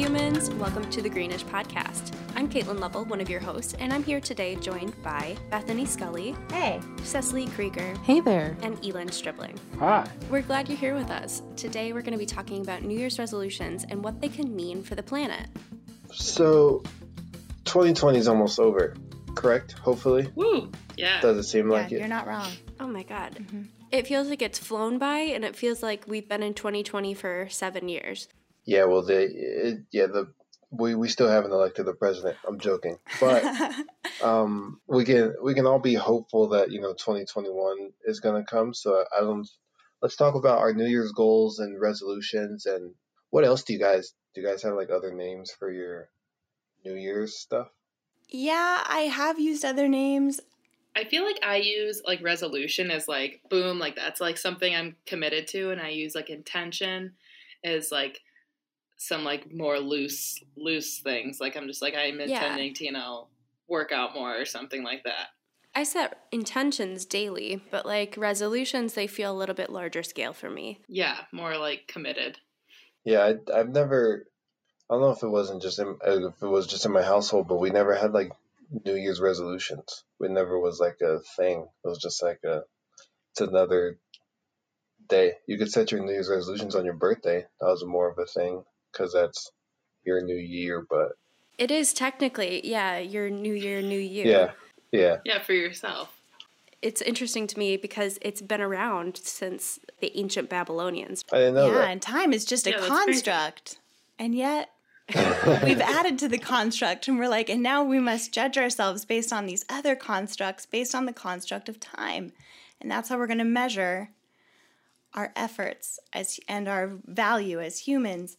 humans. Welcome to the Greenish Podcast. I'm Caitlin Lovell, one of your hosts, and I'm here today joined by Bethany Scully. Hey. Cecily Krieger. Hey there. And Elin Stribling. Hi. We're glad you're here with us. Today we're going to be talking about New Year's resolutions and what they can mean for the planet. So, 2020 is almost over, correct? Hopefully. Woo! Yeah. Does it seem Yeah, like it? you're not wrong. Oh my god. Mm-hmm. It feels like it's flown by, and it feels like we've been in 2020 for seven years. Yeah. Well, they. It, yeah. The we we still haven't elected the president. I'm joking, but um, we can we can all be hopeful that you know 2021 is going to come. So I don't. Let's talk about our New Year's goals and resolutions, and what else do you guys do? You guys have like other names for your New Year's stuff? yeah, I have used other names. I feel like I use like resolution as like boom, like that's like something I'm committed to, and I use like intention as like some like more loose loose things. Like I'm just like I'm Yeah. intending to you know work out more or something like that. I set intentions daily, but like resolutions, they feel a little bit larger scale for me. Yeah, more like committed. Yeah, I, I've never. I don't know if it wasn't just in, uh, if it was just in my household, but we never had like New Year's resolutions. It never was like a thing. It was just like a. It's another day. You could set your New Year's resolutions on your birthday. That was more of a thing because that's your new year. But It is technically, yeah, your new year, new you. yeah, yeah, Yeah, for yourself. It's interesting to me because it's been around since the ancient Babylonians. I didn't know yeah, that. and time is just a Yeah, that's crazy. construct. And yet we've added to the construct and we're like, and now we must judge ourselves based on these other constructs, based on the construct of time. And that's how we're going to measure our efforts as and our value as humans.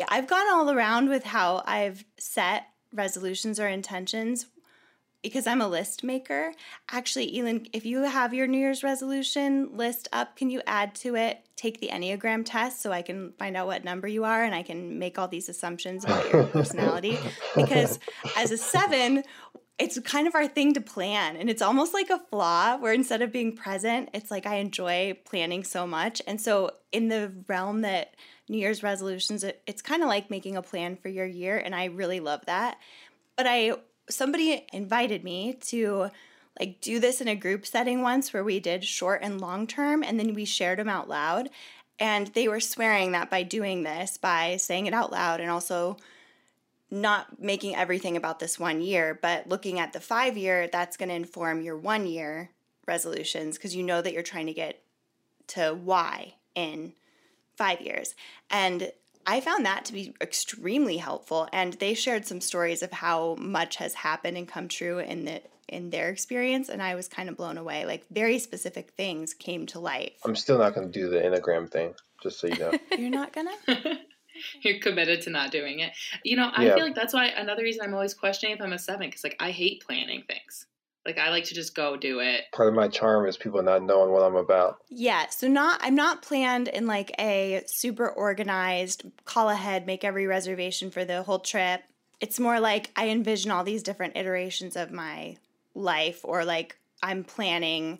Yeah, I've gone all around with how I've set resolutions or intentions because I'm a list maker. Actually, Elin, if you have your New Year's resolution list up, can you add to it, take the Enneagram test so I can find out what number you are and I can make all these assumptions about your personality? Because as a seven, it's kind of our thing to plan and it's almost like a flaw where instead of being present it's like i enjoy planning so much and so in the realm that new year's resolutions it, it's kind of like making a plan for your year and i really love that. But i somebody invited me to like do this in a group setting once where we did short and long term and then we shared them out loud. And they were swearing that by doing this by saying it out loud and also not making everything about this one year, but looking at the five year, that's going to inform your one year resolutions because you know that you're trying to get to Y in five years. And I found that to be extremely helpful. And they shared some stories of how much has happened and come true in the in their experience and I was kind of blown away. Like very specific things came to life. I'm still not going to do the Enneagram thing, just so you know. You're not gonna? You're committed to not doing it. You know, I Yeah. feel like that's why another reason I'm always questioning if I'm a seven because like I hate planning things. Like I like to just go do it. Part of my charm is people not knowing what I'm about. Yeah, so not I'm not planned in like a super organized call ahead, make every reservation for the whole trip. It's more like I envision all these different iterations of my life or like I'm planning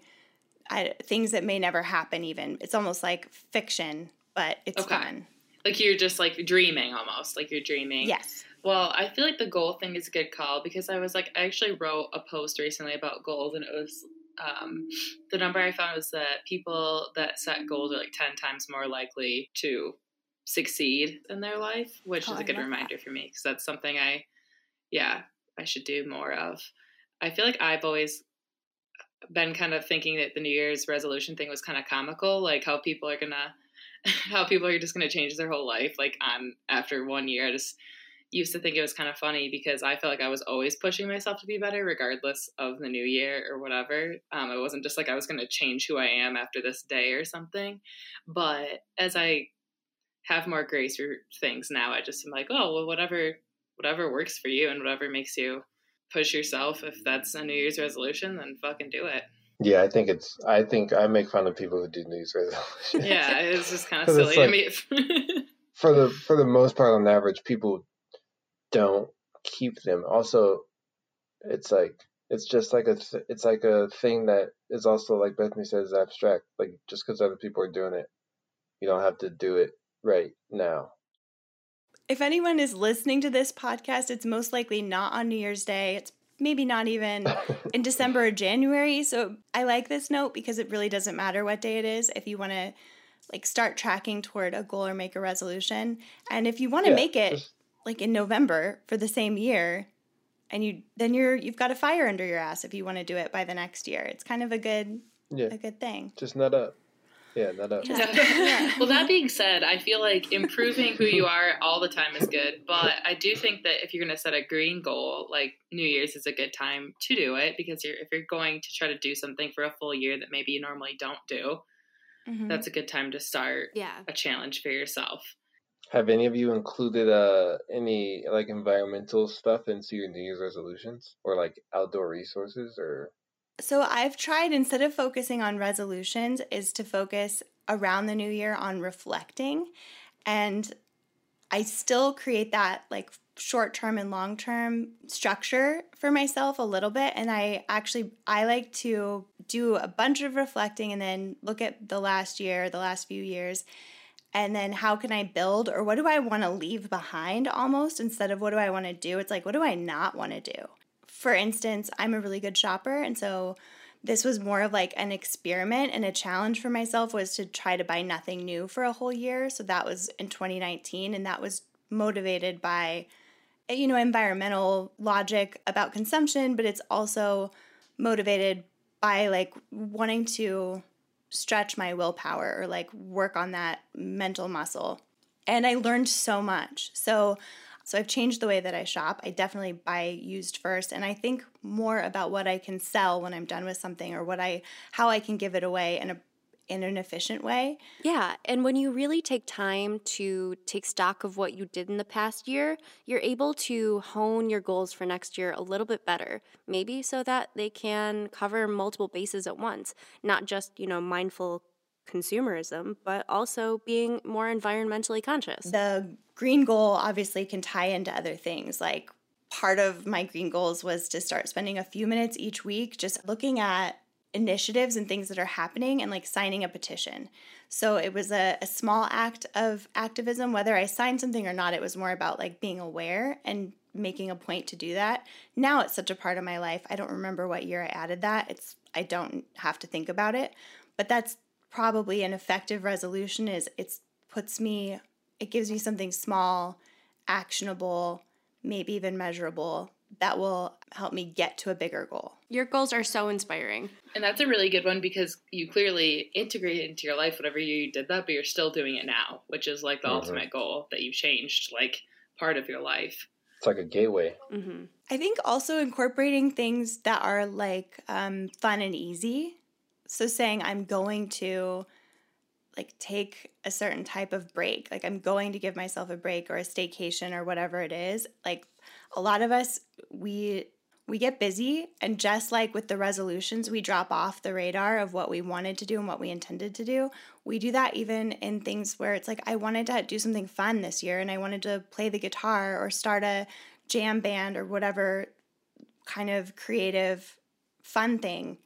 I, things that may never happen even. It's almost like fiction, but it's Okay. fun. Like you're just like dreaming almost. Like you're dreaming. Yes. Well, I feel like the goal thing is a good call because I was like, I actually wrote a post recently about goals, and it was um, the number I found was that people that set goals are like 10 times more likely to succeed in their life, which Oh, is a good reminder for me because that's something I, yeah, I should do more of. I feel like I've always been kind of thinking that the New Year's resolution thing was kind of comical, like how people are gonna, how people are just gonna change their whole life, like on after one year. I just used to think it was kind of funny because I felt like I was always pushing myself to be better, regardless of the new year or whatever. Um, it wasn't just like I was going to change who I am after this day or something. But as I have more grace for things now, I just am like, oh well, whatever, whatever works for you and whatever makes you push yourself. If that's a New Year's resolution, then fucking do it. Yeah, I think it's. I think I make fun of people who do New Year's resolutions. Yeah, it's just kind of silly to me. for the for the most part, on average, people don't keep them. Also, it's like it's just like a th- it's like a thing that is also like Bethany says abstract. Like just because other people are doing it, you don't have to do it right now. if anyone is listening to this podcast, it's most likely not on New Year's Day. It's maybe not even in December or January. So I like this note because it really doesn't matter what day it is if you want to like start tracking toward a goal or make a resolution. And if you want to Yeah, make it just- like in November for the same year and you then you're you've got a fire under your ass if you want to do it by the next year. It's kind of a good yeah, a good thing. just nut up. Yeah, nut up. Yeah. well, that being said, I feel like improving who you are all the time is good. But I do think that if you're going to set a green goal, like New Year's is a good time to do it because you're, if you're going to try to do something for a full year that maybe you normally don't do, Mhm. that's a good time to start Yeah. a challenge for yourself. Have any of you included uh any like environmental stuff into your New Year's resolutions? Or like outdoor resources or? So I've tried instead of focusing on resolutions is to focus around the new year on reflecting. And I still create that like short term and long term structure for myself a little bit. And I actually I like to do a bunch of reflecting and then look at the last year, the last few years and then how can I build or what do I want to leave behind almost instead of what do I want to do? It's like what do I not want to do? For instance, I'm a really good shopper and so this was more of like an experiment and a challenge for myself was to try to buy nothing new for a whole year. So that was in 2019 and that was motivated by you know environmental logic about consumption, but it's also motivated by like wanting to stretch my willpower or like work on that mental muscle. And I learned so much. So so I've changed the way that I shop. I definitely buy used first and I think more about what I can sell when I'm done with something or what I how I can give it away in a in an efficient way. Yeah, and when you really take time to take stock of what you did in the past year, you're able to hone your goals for next year a little bit better. Maybe so that they can cover multiple bases at once, not just, you know, mindful consumerism, but also being more environmentally conscious. The green goal obviously can tie into other things. Like part of my green goals was to start spending a few minutes each week just looking at initiatives and things that are happening and like signing a petition. So it was a, a small act of activism. Whether I signed something or not, it was more about like being aware and making a point to do that. Now it's such a part of my life. I don't remember what year I added that. It's I don't have to think about it. But that's probably an effective resolution is it's puts me it gives me something small, actionable, maybe even measurable that will help me get to a bigger goal. Your goals are so inspiring. And that's a really good one because you clearly integrated into your life whatever you did that, but you're still doing it now, which is like the Mhm. ultimate goal that you've changed like part of your life. it's like a gateway. hmm I think also incorporating things that are like um, fun and easy. So saying I'm going to like take a certain type of break, like I'm going to give myself a break or a staycation or whatever it is. Like a lot of us, we we get busy and just like with the resolutions we drop off the radar of what we wanted to do and what we intended to do we do that even in things where it's like i wanted to do something fun this year and i wanted to play the guitar or start a jam band or whatever kind of creative fun thing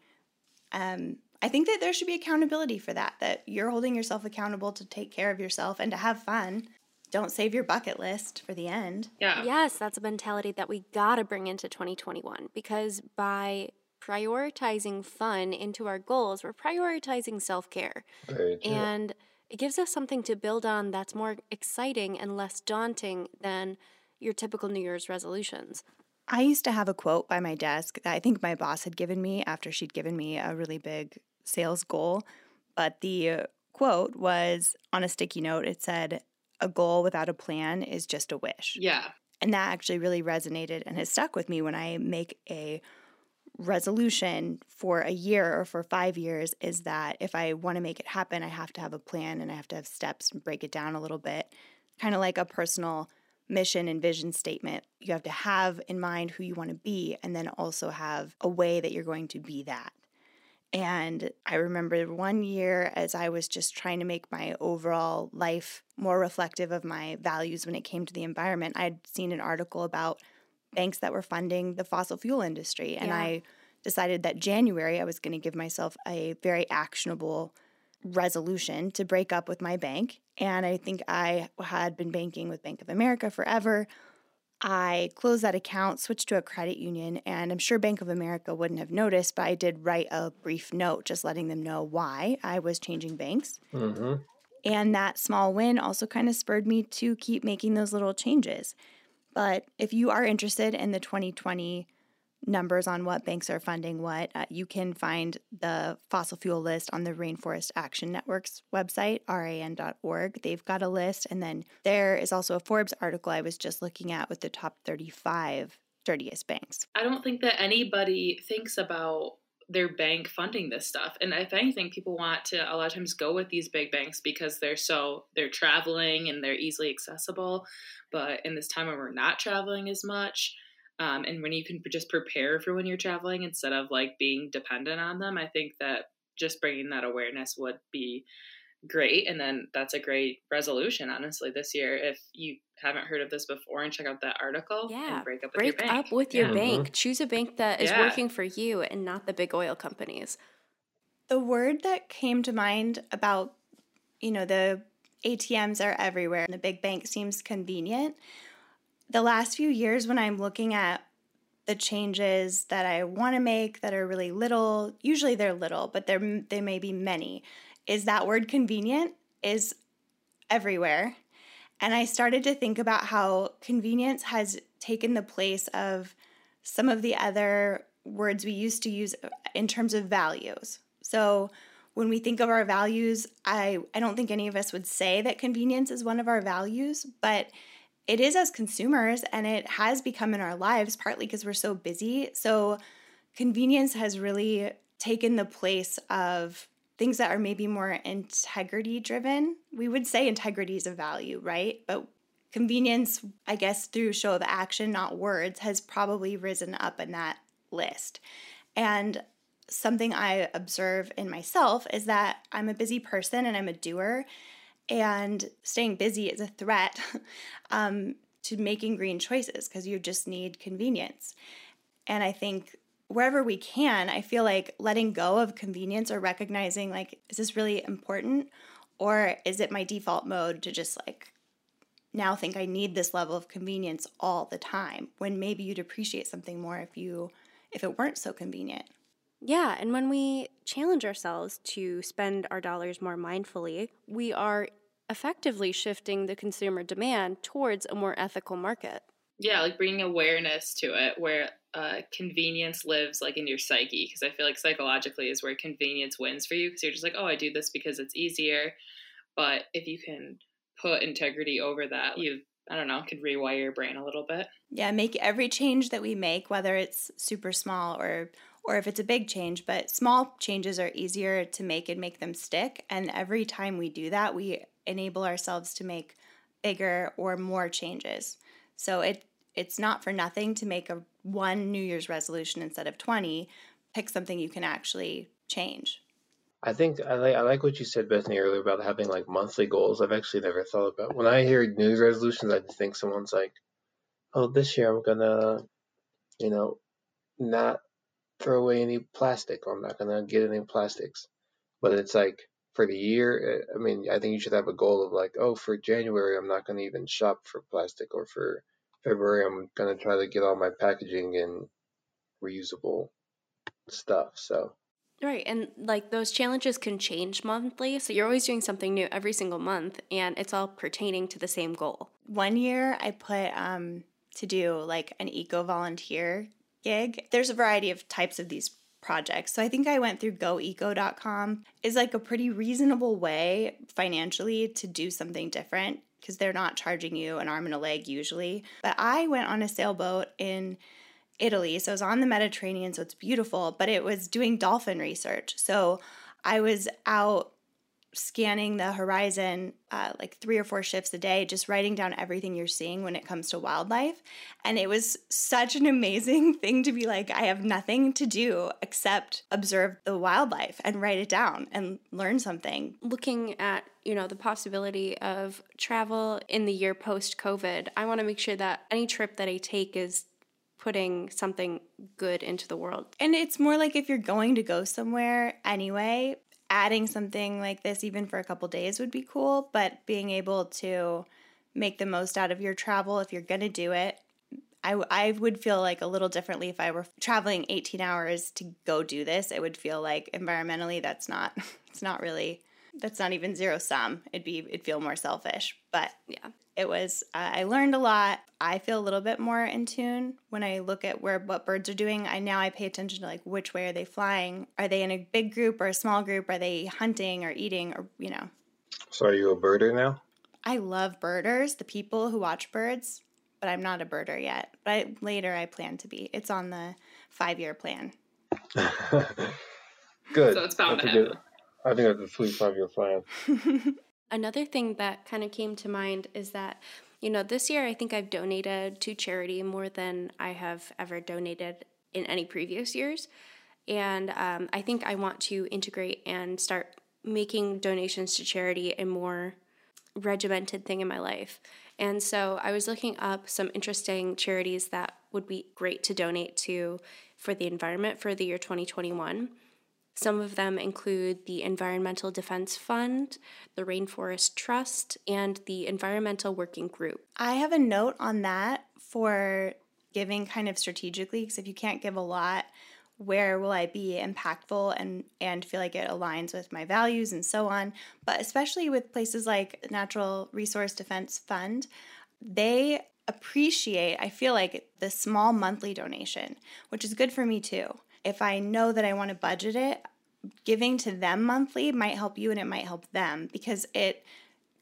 um, i think that there should be accountability for that that you're holding yourself accountable to take care of yourself and to have fun don't save your bucket list for the end Yeah. Yes, that's a mentality that we gotta bring into 2021 because by prioritizing fun into our goals, we're prioritizing self care. And it gives us something to build on that's more exciting and less daunting than your typical New Year's resolutions. I used to have a quote by my desk that I think my boss had given me after she'd given me a really big sales goal. But the quote was on a sticky note. It said, A goal without a plan is just a wish. Yeah. And that actually really resonated and has stuck with me when I make a resolution for a year or for five years is that if I want to make it happen, I have to have a plan and I have to have steps and break it down a little bit. Kind of like a personal mission and vision statement. You have to have in mind who you want to be and then also have a way that you're going to be that. And I remember one year as I was just trying to make my overall life more reflective of my values when it came to the environment. I'd seen an article about banks that were funding the fossil fuel industry. And Yeah. I decided that January I was going to give myself a very actionable resolution to break up with my bank. And I think I had been banking with Bank of America forever. I closed that account, switched to a credit union, and I'm sure Bank of America wouldn't have noticed, but I did write a brief note just letting them know why I was changing banks. Mm-hmm. And that small win also kind of spurred me to keep making those little changes. But if you are interested in the 2020 numbers on what banks are funding what, uh, you can find the fossil fuel list on the Rainforest Action Network's website, ran.org. They've got a list. And then there is also a Forbes article I was just looking at with the top 35 dirtiest banks. I don't think that anybody thinks about their bank funding this stuff. And if anything, people want to a lot of times go with these big banks because they're so they're traveling and they're easily accessible. But in this time when we're not traveling as much, um, and when you can just prepare for when you're traveling instead of like being dependent on them, I think that just bringing that awareness would be great. And then that's a great resolution, honestly, this year. If you haven't heard of this before and check out that article yeah. break up with break your bank. up with your yeah. bank. Mm-hmm. Choose a bank that is Yeah. working for you and not the big oil companies. The word that came to mind about, you know, the ATMs are everywhere and the big bank seems convenient. The last few years, when I'm looking at the changes that I want to make that are really little, usually they're little, but they're, they may be many, is that word convenient is everywhere. And I started to think about how convenience has taken the place of some of the other words we used to use uh, in terms of values. So when we think of our values, I, I don't think any of us would say that convenience is one of our values, but it is as consumers and it has become in our lives partly because we're so busy. So convenience has really taken the place of things that are maybe more integrity driven. We would say integrity is a value, right? But convenience, I guess through show of action, not words, has probably risen up in that list. And something I observe in myself is that I'm a busy person and I'm a doer, and staying busy is a threat um, to making green choices because you just need convenience. And I think wherever we can, I feel like letting go of convenience or recognizing, like, is this really important? Or is it my default mode to just like now think I need this level of convenience all the time when maybe you'd appreciate something more if you if it weren't so convenient. Yeah, and when we challenge ourselves to spend our dollars more mindfully, we are effectively shifting the consumer demand towards a more ethical market. Yeah, like bringing awareness to it where uh, convenience lives like in your psyche. Because I feel like psychologically is where convenience wins for you. Because you're just like, oh, I do this because it's easier. But if you can put integrity over that, you, I don't know, could rewire your brain a little bit. Yeah, make every change that we make, whether it's super small or or if it's a big change, but small changes are easier to make and make them stick. And every time we do that, we enable ourselves to make bigger or more changes. So it it's not for nothing to make a one New Year's resolution instead of 20. Pick something you can actually change. I think I like I like what you said, Bethany, earlier about having like monthly goals. I've actually never thought about. When I hear New Year's resolutions, I think someone's like, "Oh, this year I'm gonna, you know, not throw away any plastic, or I'm not gonna get any plastics." But it's like for the year. eh, I mean, I think you should have a goal of like, "Oh, for January, I'm not gonna even shop for plastic," or for February, I'm gonna try to get all my packaging in reusable stuff. So Right, and like those challenges can change monthly, so you're always doing something new every single month, and it's all pertaining to the same goal. One year I put um, to do like an eco volunteer gig. There's a variety of types of these projects. So I think I went through goeco.com is like a pretty reasonable way financially to do something different because they're not charging you an arm and a leg usually. But I went on a sailboat in Italy. So it was on the Mediterranean, so it's beautiful, but it was doing dolphin research. So I was out scanning the horizon uh, like three or four shifts a day, just writing down everything you're seeing when it comes to wildlife. And it was such an amazing thing to be like, I have nothing to do except observe the wildlife and write it down and learn something. Looking at, you know, the possibility of travel in the year post COVID, I want to make sure that any trip that I take is putting something good into the world. And it's more like if you're going to go somewhere anyway, adding something like this even for a couple days would be cool, but being able to make the most out of your travel if you're going to do it. I, I would feel like a little differently if I were traveling 18 hours to go do this. It would feel like environmentally that's not it's not really that's not even zero sum. It'd be it'd feel more selfish. But Yeah. It was uh, I learned a lot. I feel a little bit more in tune when I look at where what birds are doing. I now I pay attention to like which way are they flying? Are they in a big group or a small group? Are they hunting or eating or you know? So are you a birder now? I love birders, the people who watch birds, but I'm not a birder yet. But I, later I plan to be. It's on the five year plan. Good. So it's bound I to think it- happen. I think that's a sweet five year plan. Another thing that kind of came to mind is that, you know, this year I think I've donated to charity more than I have ever donated in any previous years. And um, I think I want to integrate and start making donations to charity a more regimented thing in my life. And so I was looking up some interesting charities that would be great to donate to for the environment for the year 2021. Some of them include the Environmental Defense Fund, the Rainforest Trust, and the Environmental Working Group. I have a note on that for giving kind of strategically because if you can't give a lot, where will I be impactful and and feel like it aligns with my values and so on. But especially with places like Natural Resource Defense Fund, they appreciate I feel like the small monthly donation, which is good for me too. If I know that I want to budget it, giving to them monthly might help you and it might help them because it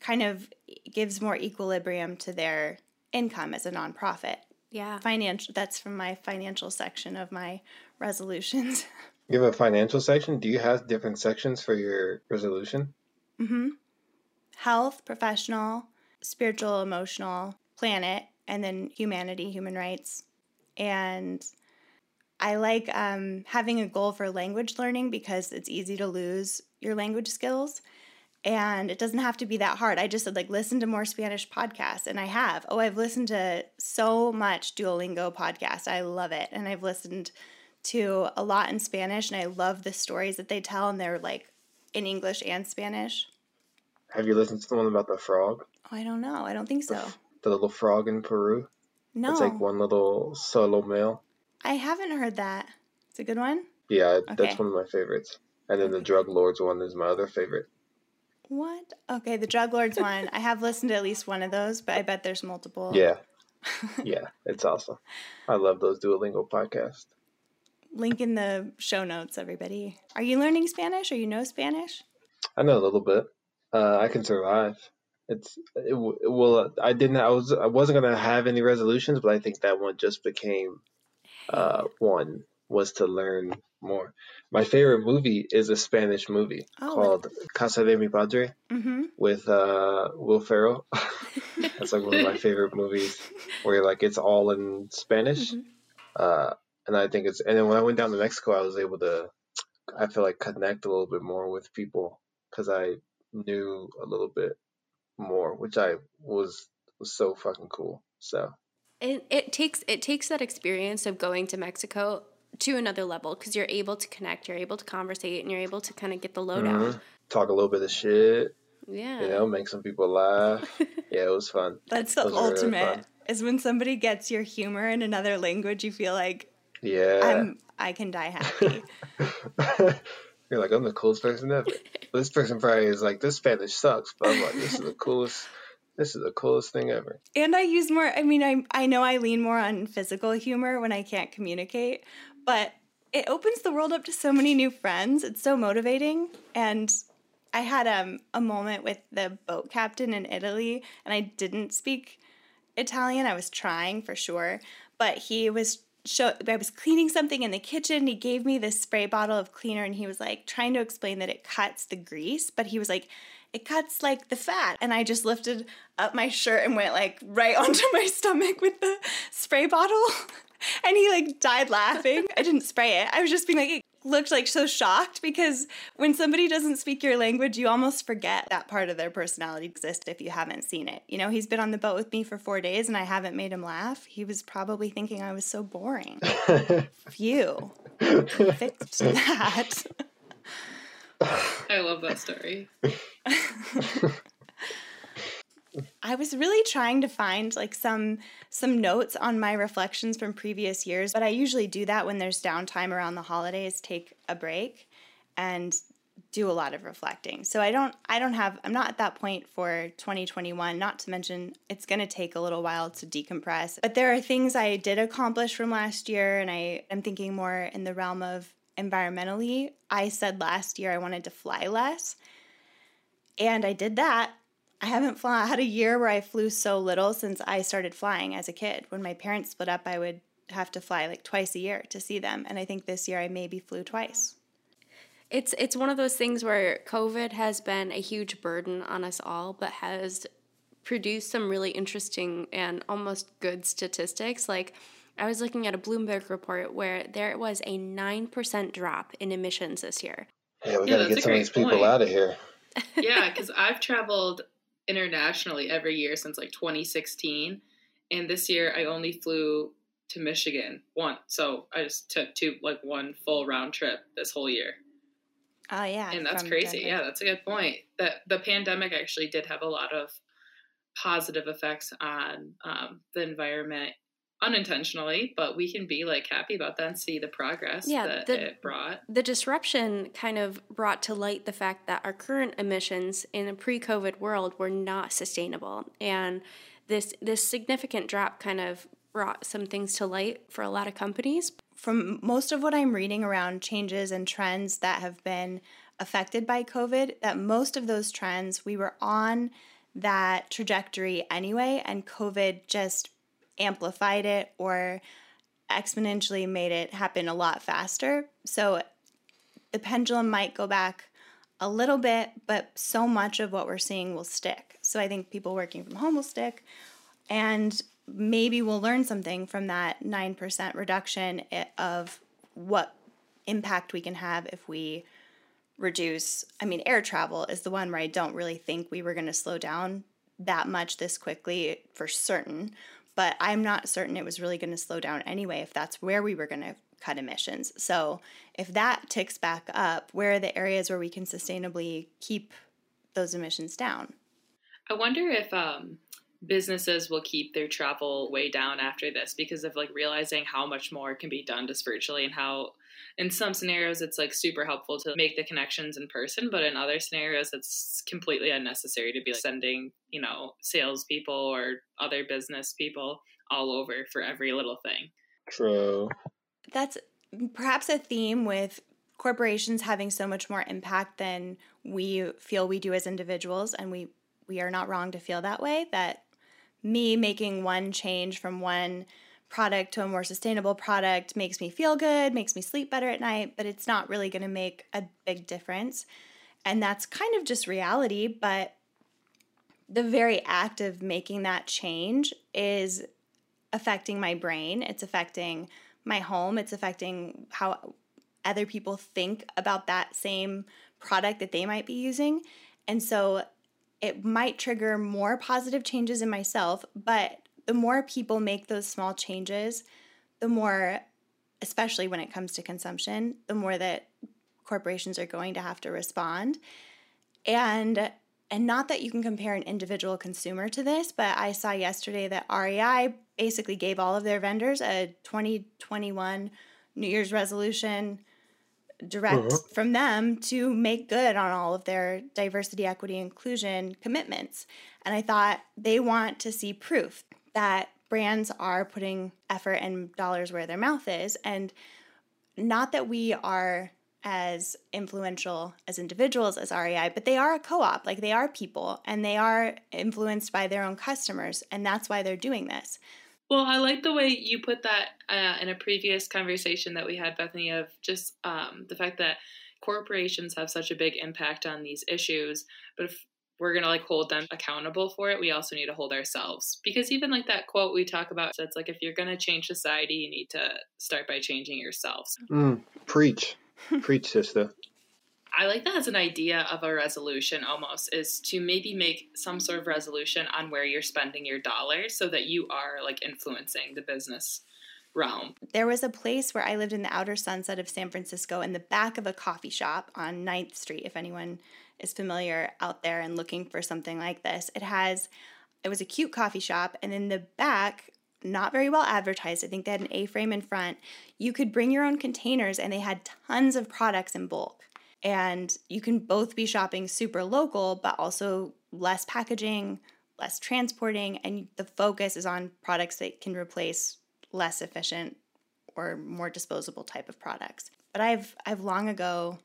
kind of gives more equilibrium to their income as a nonprofit. Yeah. Financial that's from my financial section of my resolutions. You have a financial section. Do you have different sections for your resolution? hmm Health, professional, spiritual, emotional, planet, and then humanity, human rights. And I like um, having a goal for language learning because it's easy to lose your language skills. And it doesn't have to be that hard. I just said, like, listen to more Spanish podcasts. And I have. Oh, I've listened to so much Duolingo podcast. I love it. And I've listened to a lot in Spanish. And I love the stories that they tell. And they're like in English and Spanish. Have you listened to the one about the frog? Oh, I don't know. I don't think so. The little frog in Peru? No, It's like one little solo male. I haven't heard that. It's a good one. Yeah, Okay. that's one of my favorites. And then the drug lords one is my other favorite. What? Okay, the Drug Lords one. I have listened to at least one of those, but I bet there's multiple. Yeah. Yeah, it's awesome. I love those Duolingo podcasts. Link in the show notes, everybody. Are you learning Spanish or you know Spanish? I know a little bit. Uh, I can survive. It's it, well. I didn't. I was. I wasn't gonna have any resolutions, but I think that one just became uh, one was to learn more. My favorite movie is a Spanish movie Oh, called Casa de mi Padre Mm-hmm. with uh, Will Ferrell. That's like one of my favorite movies where like it's all in Spanish. Mhm. Uh, and I think it's and then when I went down to Mexico, I was able to I feel like connect a little bit more with people because I knew a little bit more, which I was was so fucking cool. So It, it takes it takes that experience of going to Mexico to another level because you're able to connect, you're able to conversate, and you're able to kind of get the lowdown. mhm. talk a little bit of shit, Yeah. you know, make some people laugh. yeah, it was fun. That's the Those are really ultimate. Is when somebody gets your humor in another language, you feel like Yeah. I'm I can die happy. You're like, I'm the coolest person ever. this person probably is like, this Spanish sucks, but I'm like, this is the coolest. This is the coolest thing ever. and I use more. I mean, I I know I lean more on physical humor when I can't communicate, but it opens the world up to so many new friends. It's so motivating. And I had um, a moment with the boat captain in Italy, and I didn't speak Italian. I was trying for sure, but he was show I was cleaning something in the kitchen. He gave me this spray bottle of cleaner and he was like trying to explain that it cuts the grease, but he was like it cuts like the fat. And I just lifted up my shirt and went like right onto my stomach with the spray bottle. And he like died laughing. I didn't spray it. I was just being like, it looked like so shocked because when somebody doesn't speak your language, you almost forget that part of their personality exists if you haven't seen it. You know, he's been on the boat with me for four days and I haven't made him laugh. He was probably thinking I was so boring. Phew. Fixed that. I love that story. I was really trying to find like some some notes on my reflections from previous years, but I usually do that when there's downtime around the holidays, take a break and do a lot of reflecting. So I don't I don't have I'm not at that point for 2021, not to mention it's going to take a little while to decompress. But there are things I did accomplish from last year and I am thinking more in the realm of environmentally. I said last year I wanted to fly less. And I did that I haven't flown. I had a year where I flew so little since I started flying as a kid. When my parents split up, I would have to fly like twice a year to see them, and I think this year I maybe flew twice. It's it's one of those things where COVID has been a huge burden on us all, but has produced some really interesting and almost good statistics. Like I was looking at a Bloomberg report where there was a nine percent drop in emissions this year. Yeah, we got to get some of these people point. out of here. yeah, because I've traveled internationally every year since like 2016. And this year I only flew to Michigan once. So I just took two, like one full round trip this whole year. Oh, yeah. And that's crazy. Denver. Yeah, that's a good point. That the pandemic actually did have a lot of positive effects on um, the environment unintentionally, but we can be like happy about that and see the progress yeah, that the, it brought. The disruption kind of brought to light the fact that our current emissions in a pre-COVID world were not sustainable. And this this significant drop kind of brought some things to light for a lot of companies. From most of what I'm reading around changes and trends that have been affected by COVID, that most of those trends we were on that trajectory anyway, and COVID just amplified it or exponentially made it happen a lot faster. So the pendulum might go back a little bit, but so much of what we're seeing will stick. So I think people working from home will stick. And maybe we'll learn something from that 9% reduction of what impact we can have if we reduce. I mean, air travel is the one where I don't really think we were going to slow down that much this quickly for certain but I'm not certain it was really going to slow down anyway if that's where we were going to cut emissions. So if that ticks back up, where are the areas where we can sustainably keep those emissions down? I wonder if um, businesses will keep their travel way down after this because of like realizing how much more can be done just virtually and how in some scenarios it's like super helpful to make the connections in person, but in other scenarios it's completely unnecessary to be like, sending, you know, salespeople or other business people all over for every little thing. True. That's perhaps a theme with corporations having so much more impact than we feel we do as individuals and we we are not wrong to feel that way that me making one change from one product to a more sustainable product makes me feel good, makes me sleep better at night, but it's not really going to make a big difference. And that's kind of just reality, but the very act of making that change is affecting my brain, it's affecting my home, it's affecting how other people think about that same product that they might be using. And so it might trigger more positive changes in myself, but the more people make those small changes, the more, especially when it comes to consumption, the more that corporations are going to have to respond. And and not that you can compare an individual consumer to this, but I saw yesterday that REI basically gave all of their vendors a 2021 New Year's resolution direct uh-huh. from them to make good on all of their diversity, equity, inclusion commitments. And I thought they want to see proof that brands are putting effort and dollars where their mouth is. And not that we are as influential as individuals as REI, but they are a co op. Like they are people and they are influenced by their own customers. And that's why they're doing this. Well, I like the way you put that uh, in a previous conversation that we had, Bethany, of just um, the fact that corporations have such a big impact on these issues. But if we're going to like hold them accountable for it, we also need to hold ourselves. Because even like that quote we talk about, so it's like if you're going to change society, you need to start by changing yourselves. Mm, preach. preach, sister. I like that as an idea of a resolution almost is to maybe make some sort of resolution on where you're spending your dollars so that you are like influencing the business realm. There was a place where I lived in the outer sunset of San Francisco in the back of a coffee shop on 9th Street, if anyone is familiar out there and looking for something like this. It has, it was a cute coffee shop, and in the back, not very well advertised. I think they had an A frame in front. You could bring your own containers, and they had tons of products in bulk. And you can both be shopping super local, but also less packaging, less transporting, and the focus is on products that can replace less efficient or more disposable type of products. But I've I've long ago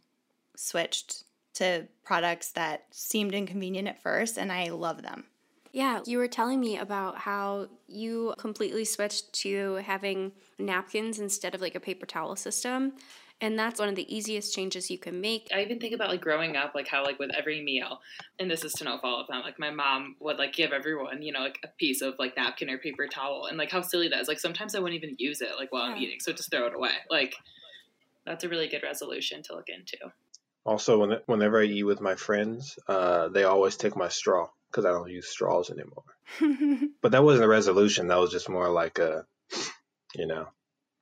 switched to products that seemed inconvenient at first and I love them. Yeah, you were telling me about how you completely switched to having napkins instead of like a paper towel system. And that's one of the easiest changes you can make. I even think about like growing up, like how like with every meal, and this is to no fault of them, like my mom would like give everyone, you know, like a piece of like napkin or paper towel, and like how silly that is. Like sometimes I wouldn't even use it like while I'm eating, so just throw it away. Like that's a really good resolution to look into. Also, when, whenever I eat with my friends, uh, they always take my straw because I don't use straws anymore. but that wasn't a resolution. That was just more like a, you know,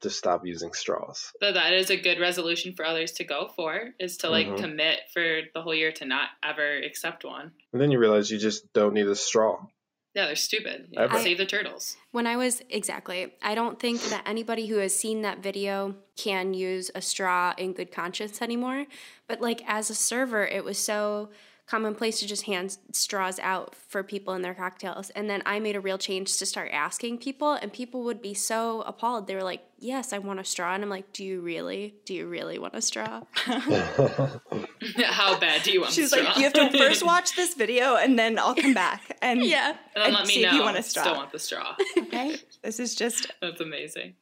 to stop using straws. So that is a good resolution for others to go for is to like mm-hmm. commit for the whole year to not ever accept one. And then you realize you just don't need a straw. Yeah, they're stupid. I, save the turtles. When I was exactly, I don't think that anybody who has seen that video can use a straw in good conscience anymore. But like as a server, it was so commonplace to just hand straws out for people in their cocktails. And then I made a real change to start asking people, and people would be so appalled. They were like, Yes, I want a straw. And I'm like, Do you really? Do you really want a straw? How bad do you want She's like, You have to first watch this video and then I'll come back. And yeah. And then let me know if you want a straw. Still want the straw. okay. This is just That's amazing.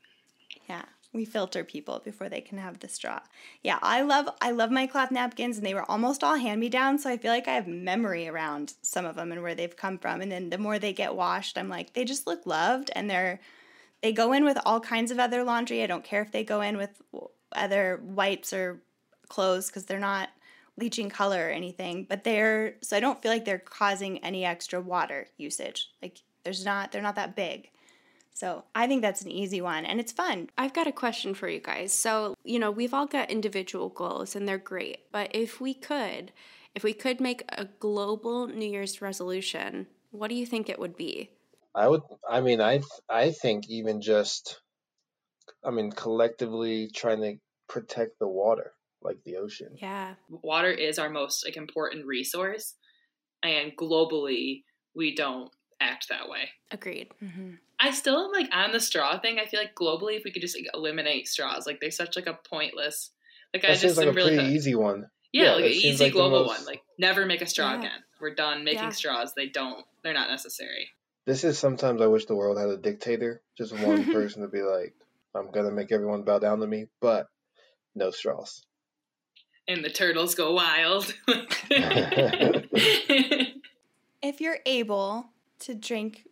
Yeah we filter people before they can have the straw. Yeah, I love I love my cloth napkins and they were almost all hand me down, so I feel like I have memory around some of them and where they've come from. And then the more they get washed, I'm like, they just look loved and they're they go in with all kinds of other laundry. I don't care if they go in with other wipes or clothes because they're not leaching color or anything, but they're so I don't feel like they're causing any extra water usage. Like there's not they're not that big. So I think that's an easy one and it's fun. I've got a question for you guys. So, you know, we've all got individual goals and they're great, but if we could, if we could make a global New Year's resolution, what do you think it would be? I would, I mean, I, I think even just, I mean, collectively trying to protect the water, like the ocean. Yeah. Water is our most like important resource and globally we don't act that way. Agreed. Mm-hmm. I still am like on the straw thing. I feel like globally, if we could just like eliminate straws, like they're such like a pointless. Like that I just like am really pretty easy one. Yeah, yeah like an easy like global most... one. Like never make a straw yeah. again. We're done making yeah. straws. They don't. They're not necessary. This is sometimes I wish the world had a dictator, just one person to be like, I'm gonna make everyone bow down to me, but no straws. And the turtles go wild. if you're able to drink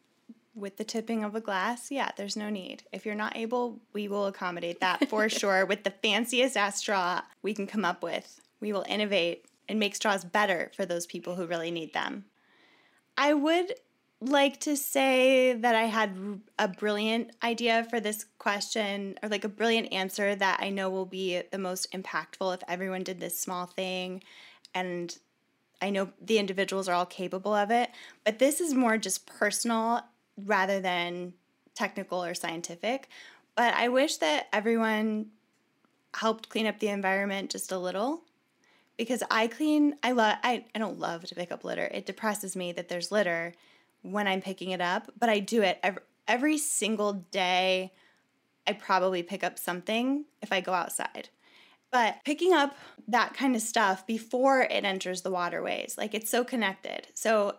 with the tipping of a glass, yeah, there's no need. If you're not able, we will accommodate that for sure with the fanciest ass straw we can come up with. We will innovate and make straws better for those people who really need them. I would like to say that I had a brilliant idea for this question, or like a brilliant answer that I know will be the most impactful if everyone did this small thing and I know the individuals are all capable of it, but this is more just personal rather than technical or scientific. But I wish that everyone helped clean up the environment just a little because I clean I love I, I don't love to pick up litter. It depresses me that there's litter when I'm picking it up, but I do it every, every single day. I probably pick up something if I go outside. But picking up that kind of stuff before it enters the waterways, like it's so connected. So,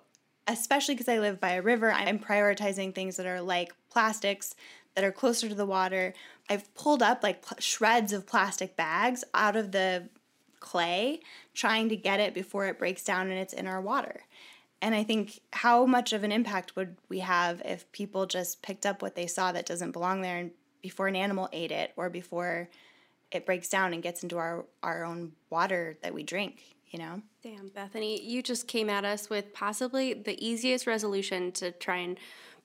especially because I live by a river, I'm prioritizing things that are like plastics that are closer to the water. I've pulled up like pl- shreds of plastic bags out of the clay, trying to get it before it breaks down and it's in our water. And I think how much of an impact would we have if people just picked up what they saw that doesn't belong there and before an animal ate it or before it breaks down and gets into our our own water that we drink you know damn bethany you just came at us with possibly the easiest resolution to try and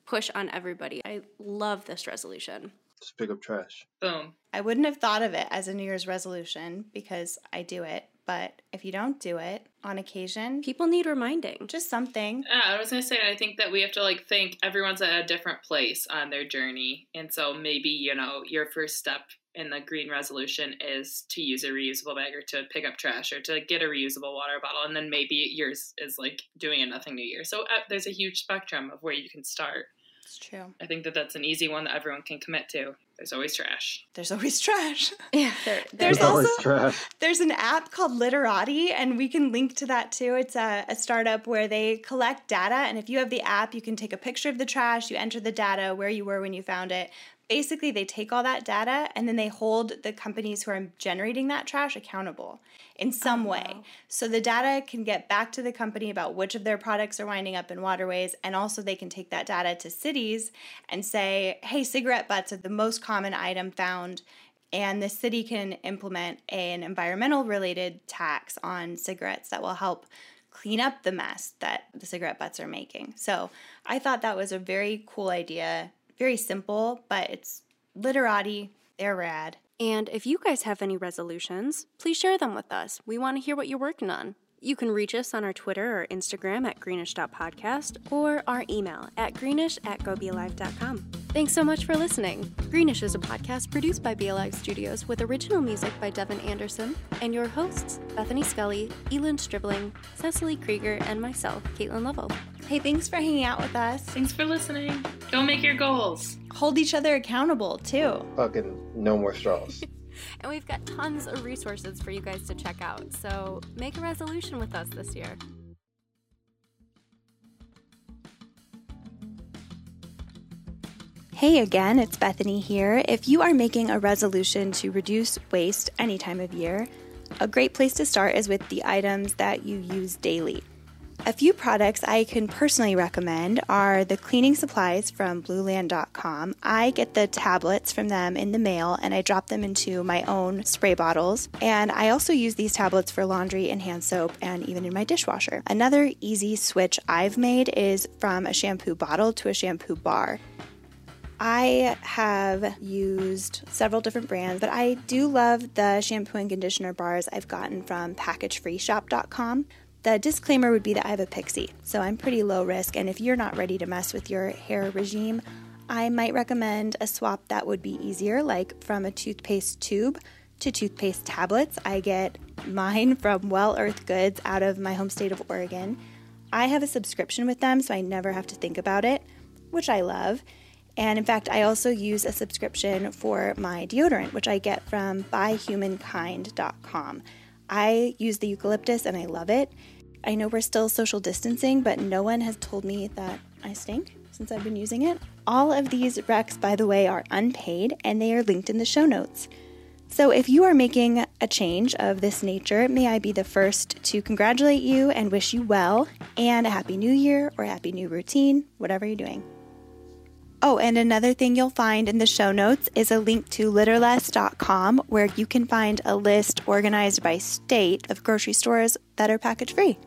push on everybody i love this resolution Just pick up trash. Boom. I wouldn't have thought of it as a New Year's resolution because I do it. But if you don't do it on occasion, People need reminding. just something. Yeah, I was gonna say I think that we have to like think everyone's at a different place on their journey, and so maybe you know your first step in the green resolution is to use a reusable bag or to pick up trash or to get a reusable water bottle, and then maybe yours is like doing a nothing new year. So uh, there's a huge spectrum of where you can start. It's true. I think that that's an easy one that everyone can commit to. There's always trash. There's always trash. Yeah, there, There's there also- always trash. There's an app called Litterati, and we can link to that too. It's a, a startup where they collect data, and if you have the app, you can take a picture of the trash, you enter the data, where you were when you found it. Basically, they take all that data and then they hold the companies who are generating that trash accountable in some Oh, way. wow. So the data can get back to the company about which of their products are winding up in waterways, and also they can take that data to cities and say, hey, cigarette butts are the most common item found and the city can implement an environmental related tax on cigarettes that will help clean up the mess that the cigarette butts are making. So I thought that was a very cool idea, very simple, but it's litterati, they're rad. And if you guys have any resolutions, please share them with us. We want to hear what you're working on. You can reach us on our Twitter or Instagram at greenish.podcast or our email at greenish at gobealive.com. Thanks so much for listening. Greenish is a podcast produced by Be Alive Studios with original music by Devin Anderson and your hosts, Bethany Scully, Elin Stribling, Cecily Krieger, and myself, Caitlin Lovell. Hey, thanks for hanging out with us. Thanks for listening. Go make your goals. Hold each other accountable too. Fucking no more straws. And we've got tons of resources for you guys to check out, so make a resolution with us this year. Hey again, it's Bethany here. If you are making a resolution to reduce waste any time of year, a great place to start is with the items that you use daily. A few products I can personally recommend are the cleaning supplies from blueland.com. I get the tablets from them in the mail and I drop them into my own spray bottles. And I also use these tablets for laundry and hand soap and even in my dishwasher. Another easy switch I've made is from a shampoo bottle to a shampoo bar. I have used several different brands, but I do love the shampoo and conditioner bars I've gotten from packagefreeshop.com. The disclaimer would be that I have a pixie, so I'm pretty low risk, and if you're not ready to mess with your hair regime, I might recommend a swap that would be easier, like from a toothpaste tube to toothpaste tablets. I get mine from Well Earth Goods out of my home state of Oregon. I have a subscription with them, so I never have to think about it, which I love. And in fact, I also use a subscription for my deodorant, which I get from buyhumankind.com. I use the eucalyptus and I love it. I know we're still social distancing, but no one has told me that I stink since I've been using it. All of these recs, by the way, are unpaid and they are linked in the show notes. So if you are making a change of this nature, may I be the first to congratulate you and wish you well and a happy new year or a happy new routine, whatever you're doing. Oh, and another thing you'll find in the show notes is a link to litterless.com where you can find a list organized by state of grocery stores that are package free.